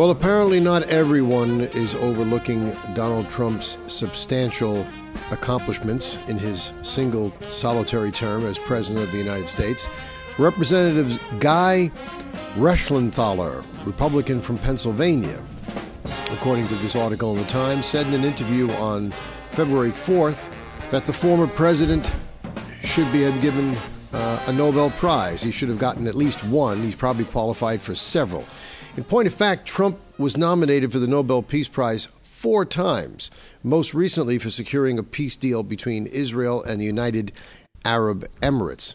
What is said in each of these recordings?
Well, apparently, not everyone is overlooking Donald Trump's substantial accomplishments in his single solitary term as President of the United States. Representative Guy Reschenthaler, Republican from Pennsylvania, according to this article in the Times, said in an interview on February 4th that the former president should be given uh, a Nobel Prize. He should have gotten at least one. He's probably qualified for several. In point of fact, Trump was nominated for the Nobel Peace Prize four times, most recently for securing a peace deal between Israel and the United Arab Emirates.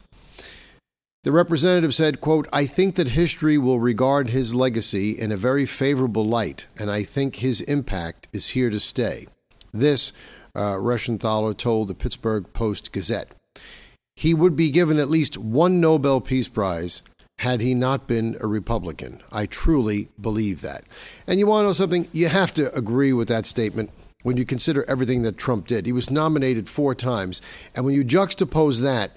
The representative said, quote, I think that history will regard his legacy in a very favorable light, and I think his impact is here to stay. This, uh, Reschenthaler told the Pittsburgh Post Gazette. He would be given at least one Nobel Peace Prize had he not been a Republican. I truly believe that. And you want to know something? You have to agree with that statement when you consider everything that Trump did. He was nominated four times. And when you juxtapose that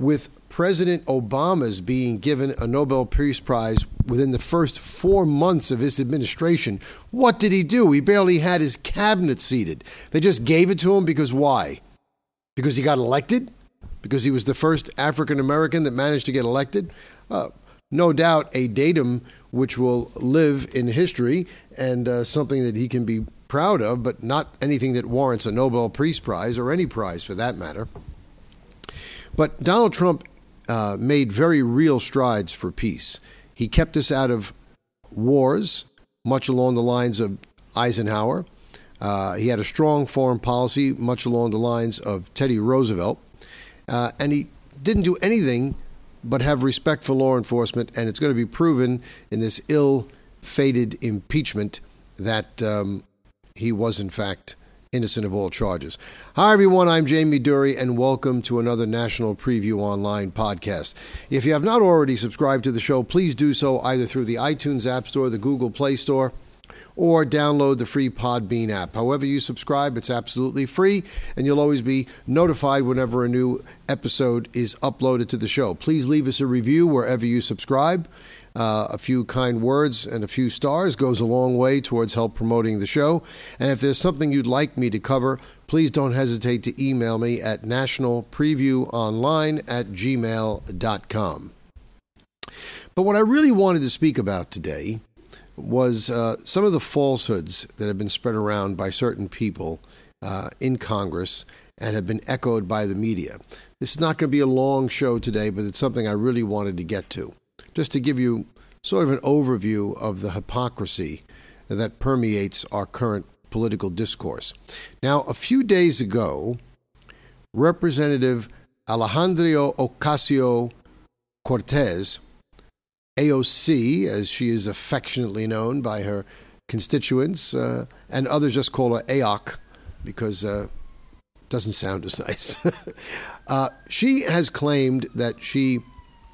with President Obama's being given a Nobel Peace Prize within the first four months of his administration, what did he do? He barely had his cabinet seated. They just gave it to him because why? Because he got elected? Because he was the first African American that managed to get elected? Uh, no doubt a datum which will live in history and uh, something that he can be proud of, but not anything that warrants a Nobel Peace Prize or any prize for that matter. But Donald Trump uh, made very real strides for peace. He kept us out of wars, much along the lines of Eisenhower. Uh, he had a strong foreign policy, much along the lines of Teddy Roosevelt. Uh, and he didn't do anything but have respect for law enforcement, and it's going to be proven in this ill fated impeachment that um, he was, in fact, innocent of all charges. Hi, everyone. I'm Jamie Dury, and welcome to another National Preview Online podcast. If you have not already subscribed to the show, please do so either through the iTunes App Store, the Google Play Store, or download the free Podbean app. However, you subscribe, it's absolutely free, and you'll always be notified whenever a new episode is uploaded to the show. Please leave us a review wherever you subscribe. Uh, a few kind words and a few stars goes a long way towards help promoting the show. And if there's something you'd like me to cover, please don't hesitate to email me at nationalpreviewonline at gmail.com. But what I really wanted to speak about today was uh, some of the falsehoods that have been spread around by certain people uh, in Congress and have been echoed by the media. This is not going to be a long show today, but it's something I really wanted to get to. Just to give you sort of an overview of the hypocrisy that permeates our current political discourse. Now, a few days ago, Representative Alejandro Ocasio Cortez AOC, as she is affectionately known by her constituents, uh, and others just call her AOC because uh, it doesn't sound as nice. uh, she has claimed that she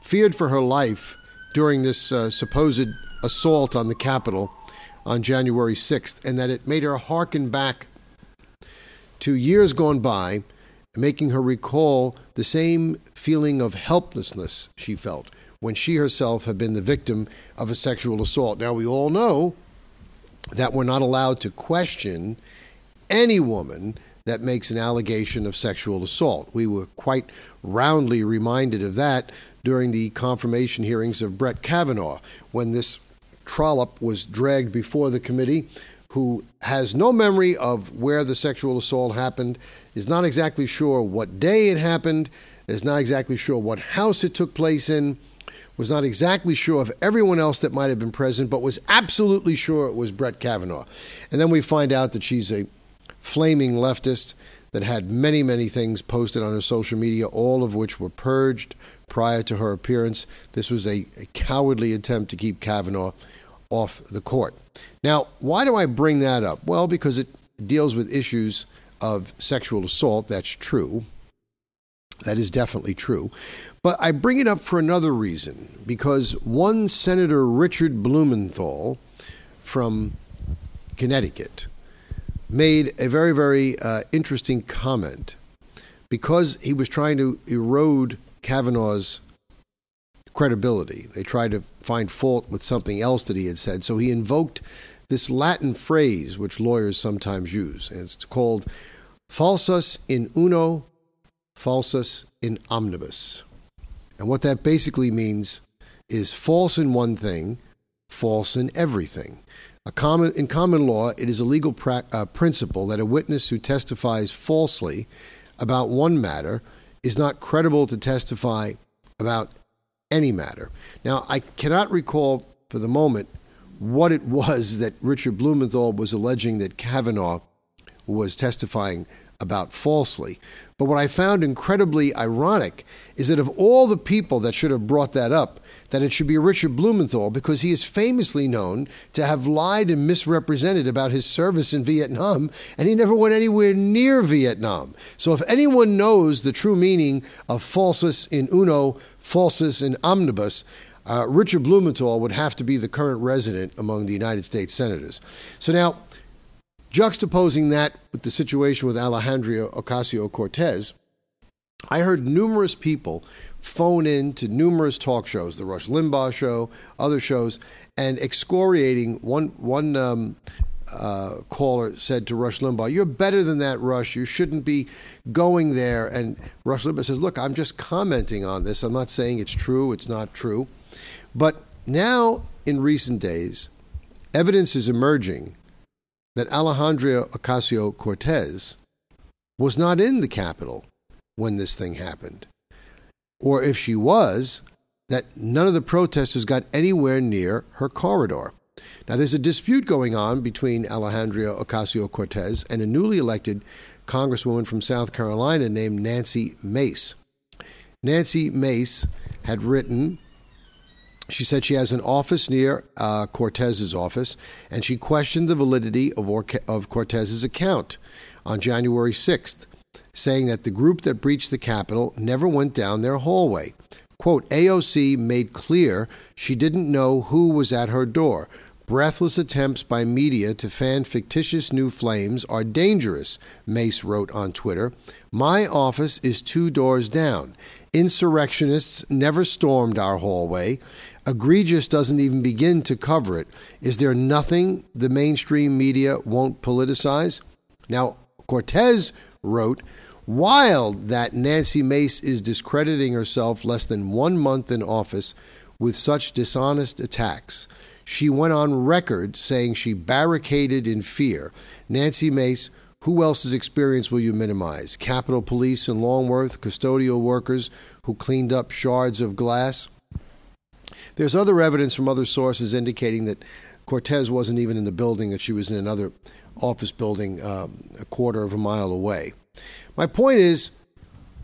feared for her life during this uh, supposed assault on the Capitol on January 6th, and that it made her hearken back to years gone by, making her recall the same feeling of helplessness she felt when she herself had been the victim of a sexual assault. Now, we all know that we're not allowed to question any woman that makes an allegation of sexual assault. We were quite roundly reminded of that during the confirmation hearings of Brett Kavanaugh when this trollop was dragged before the committee who has no memory of where the sexual assault happened, is not exactly sure what day it happened, is not exactly sure what house it took place in, was not exactly sure of everyone else that might have been present, but was absolutely sure it was Brett Kavanaugh. And then we find out that she's a flaming leftist that had many, many things posted on her social media, all of which were purged prior to her appearance. This was a, a cowardly attempt to keep Kavanaugh off the court. Now, why do I bring that up? Well, because it deals with issues of sexual assault. That's true. That is definitely true. But I bring it up for another reason because one Senator Richard Blumenthal from Connecticut made a very, very uh, interesting comment because he was trying to erode Kavanaugh's credibility. They tried to find fault with something else that he had said. So he invoked this Latin phrase which lawyers sometimes use. And it's called falsus in uno, falsus in omnibus. And what that basically means is false in one thing, false in everything. Common, in common law, it is a legal pra- uh, principle that a witness who testifies falsely about one matter is not credible to testify about any matter. Now, I cannot recall for the moment what it was that Richard Blumenthal was alleging that Kavanaugh was testifying about falsely. But what I found incredibly ironic is that of all the people that should have brought that up, that it should be Richard Blumenthal because he is famously known to have lied and misrepresented about his service in Vietnam, and he never went anywhere near Vietnam. So if anyone knows the true meaning of falsus in uno, falsus in omnibus, uh, Richard Blumenthal would have to be the current resident among the United States senators. So now, Juxtaposing that with the situation with Alejandria Ocasio Cortez, I heard numerous people phone in to numerous talk shows, the Rush Limbaugh show, other shows, and excoriating. One one um, uh, caller said to Rush Limbaugh, "You're better than that, Rush. You shouldn't be going there." And Rush Limbaugh says, "Look, I'm just commenting on this. I'm not saying it's true. It's not true." But now, in recent days, evidence is emerging that Alejandria Ocasio Cortez was not in the Capitol when this thing happened. Or if she was, that none of the protesters got anywhere near her corridor. Now, there's a dispute going on between Alejandria Ocasio Cortez and a newly elected Congresswoman from South Carolina named Nancy Mace. Nancy Mace had written she said she has an office near uh, Cortez's office, and she questioned the validity of, of Cortez's account on January 6th, saying that the group that breached the Capitol never went down their hallway. Quote, AOC made clear she didn't know who was at her door. Breathless attempts by media to fan fictitious new flames are dangerous, Mace wrote on Twitter. My office is two doors down. Insurrectionists never stormed our hallway egregious doesn't even begin to cover it. Is there nothing the mainstream media won't politicize? Now, Cortez wrote, Wild that Nancy Mace is discrediting herself less than one month in office with such dishonest attacks. She went on record saying she barricaded in fear. Nancy Mace, who else's experience will you minimize? Capitol Police in Longworth, custodial workers who cleaned up shards of glass? There's other evidence from other sources indicating that Cortez wasn't even in the building, that she was in another office building um, a quarter of a mile away. My point is,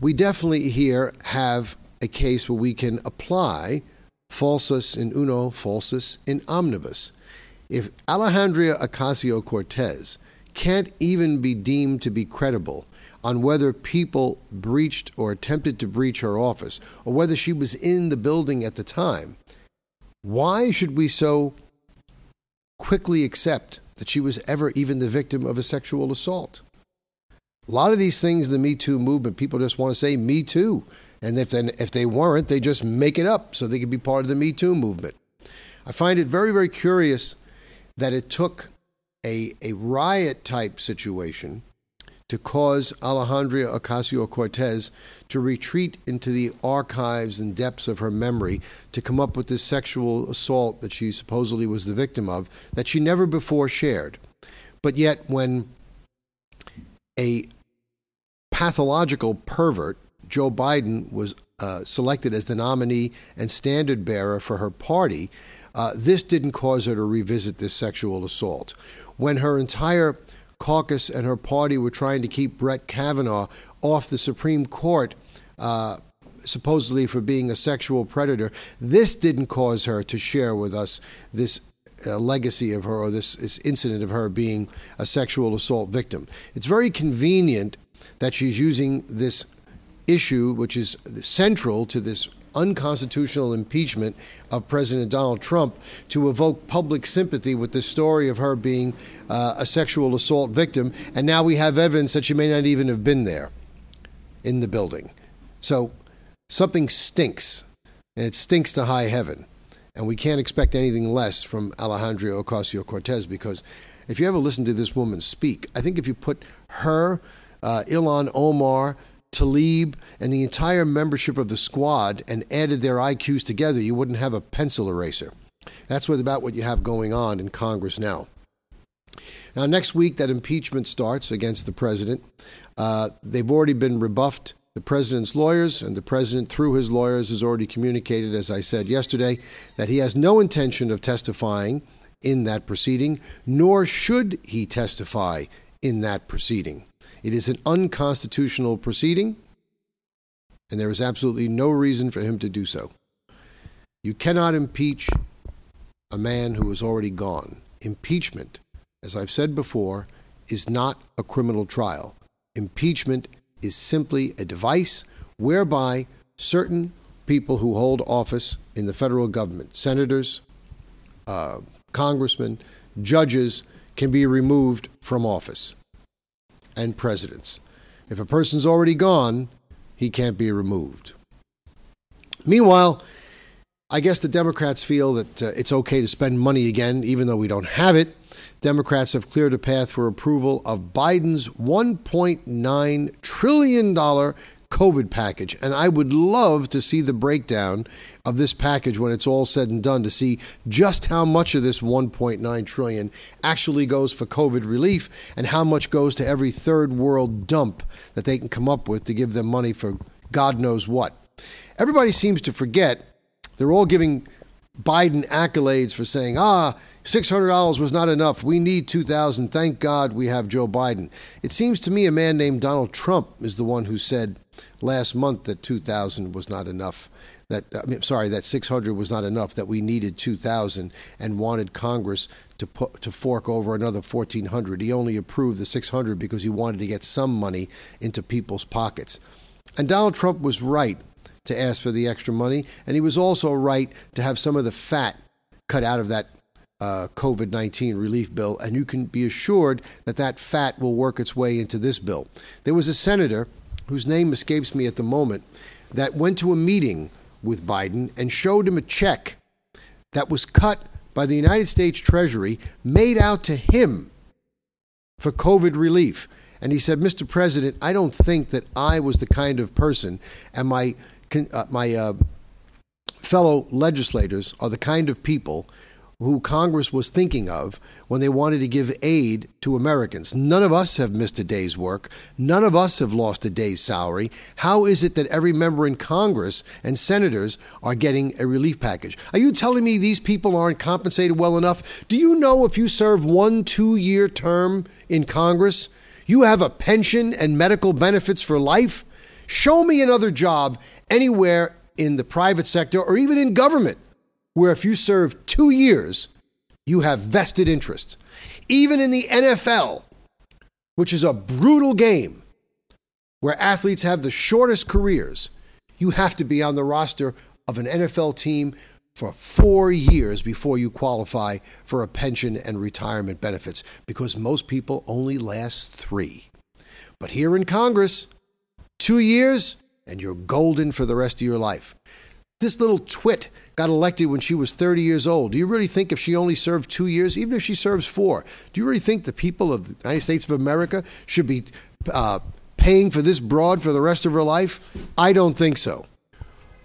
we definitely here have a case where we can apply falsus in uno, falsus in omnibus. If Alejandria Ocasio Cortez can't even be deemed to be credible on whether people breached or attempted to breach her office, or whether she was in the building at the time, why should we so quickly accept that she was ever even the victim of a sexual assault? A lot of these things, in the Me Too movement, people just want to say Me Too. And if, then, if they weren't, they just make it up so they can be part of the Me Too movement. I find it very, very curious that it took a, a riot type situation to cause Alejandria Ocasio Cortez to retreat into the archives and depths of her memory to come up with this sexual assault that she supposedly was the victim of that she never before shared. But yet, when a pathological pervert, Joe Biden, was uh, selected as the nominee and standard bearer for her party, uh, this didn't cause her to revisit this sexual assault. When her entire caucus and her party were trying to keep Brett Kavanaugh off the Supreme Court. Uh, supposedly for being a sexual predator. This didn't cause her to share with us this uh, legacy of her or this, this incident of her being a sexual assault victim. It's very convenient that she's using this issue, which is central to this unconstitutional impeachment of President Donald Trump to evoke public sympathy with the story of her being uh, a sexual assault victim. And now we have evidence that she may not even have been there in the building. So something stinks, and it stinks to high heaven. And we can't expect anything less from Alejandria Ocasio Cortez because if you ever listen to this woman speak, I think if you put her, uh, Ilhan Omar, Tlaib, and the entire membership of the squad and added their IQs together, you wouldn't have a pencil eraser. That's what, about what you have going on in Congress now. Now, next week, that impeachment starts against the president. Uh, they've already been rebuffed. The president's lawyers and the president, through his lawyers, has already communicated, as I said yesterday, that he has no intention of testifying in that proceeding, nor should he testify in that proceeding. It is an unconstitutional proceeding, and there is absolutely no reason for him to do so. You cannot impeach a man who is already gone. Impeachment, as I've said before, is not a criminal trial. Impeachment is simply a device whereby certain people who hold office in the federal government, senators, uh, congressmen, judges, can be removed from office, and presidents. If a person's already gone, he can't be removed. Meanwhile, I guess the Democrats feel that uh, it's okay to spend money again, even though we don't have it. Democrats have cleared a path for approval of Biden's $1.9 trillion COVID package. And I would love to see the breakdown of this package when it's all said and done to see just how much of this 1.9 trillion actually goes for COVID relief and how much goes to every third world dump that they can come up with to give them money for God knows what. Everybody seems to forget they're all giving Biden accolades for saying, "Ah, $600 was not enough. We need 2000. Thank God we have Joe Biden." It seems to me a man named Donald Trump is the one who said last month that 2000 was not enough that I mean, sorry that 600 was not enough that we needed 2000 and wanted congress to put to fork over another 1400 he only approved the 600 because he wanted to get some money into people's pockets and Donald Trump was right to ask for the extra money and he was also right to have some of the fat cut out of that uh, COVID 19 relief bill, and you can be assured that that fat will work its way into this bill. There was a senator whose name escapes me at the moment, that went to a meeting with Biden and showed him a check that was cut by the United States Treasury, made out to him for COVID relief. And he said, Mr. President, I don't think that I was the kind of person, and my, uh, my uh, fellow legislators are the kind of people who Congress was thinking of when they wanted to give aid to Americans. None of us have missed a day's work. None of us have lost a day's salary. How is it that every member in Congress and senators are getting a relief package? Are you telling me these people aren't compensated well enough? Do you know if you serve one two year term in Congress, you have a pension and medical benefits for life? Show me another job anywhere in the private sector or even in government where if you serve two years, you have vested interests. Even in the NFL, which is a brutal game where athletes have the shortest careers, you have to be on the roster of an NFL team for four years before you qualify for a pension and retirement benefits because most people only last three. But here in Congress, two years and you're golden for the rest of your life. This little twit got elected when she was 30 years old. Do you really think if she only served two years, even if she serves four, do you really think the people of the United States of America should be uh, paying for this broad for the rest of her life? I don't think so.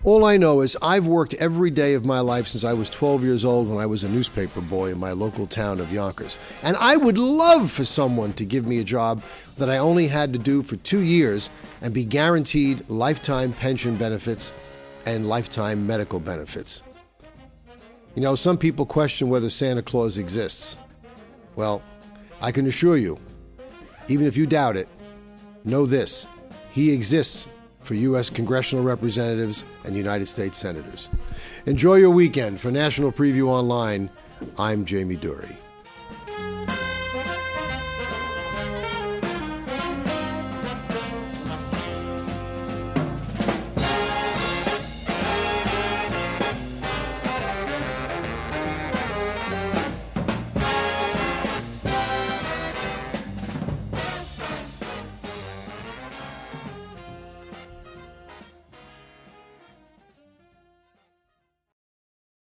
All I know is I've worked every day of my life since I was 12 years old when I was a newspaper boy in my local town of Yonkers. And I would love for someone to give me a job that I only had to do for two years and be guaranteed lifetime pension benefits and lifetime medical benefits. You know, some people question whether Santa Claus exists. Well, I can assure you, even if you doubt it, know this he exists for U.S. congressional representatives and United States senators. Enjoy your weekend. For National Preview Online, I'm Jamie Dury.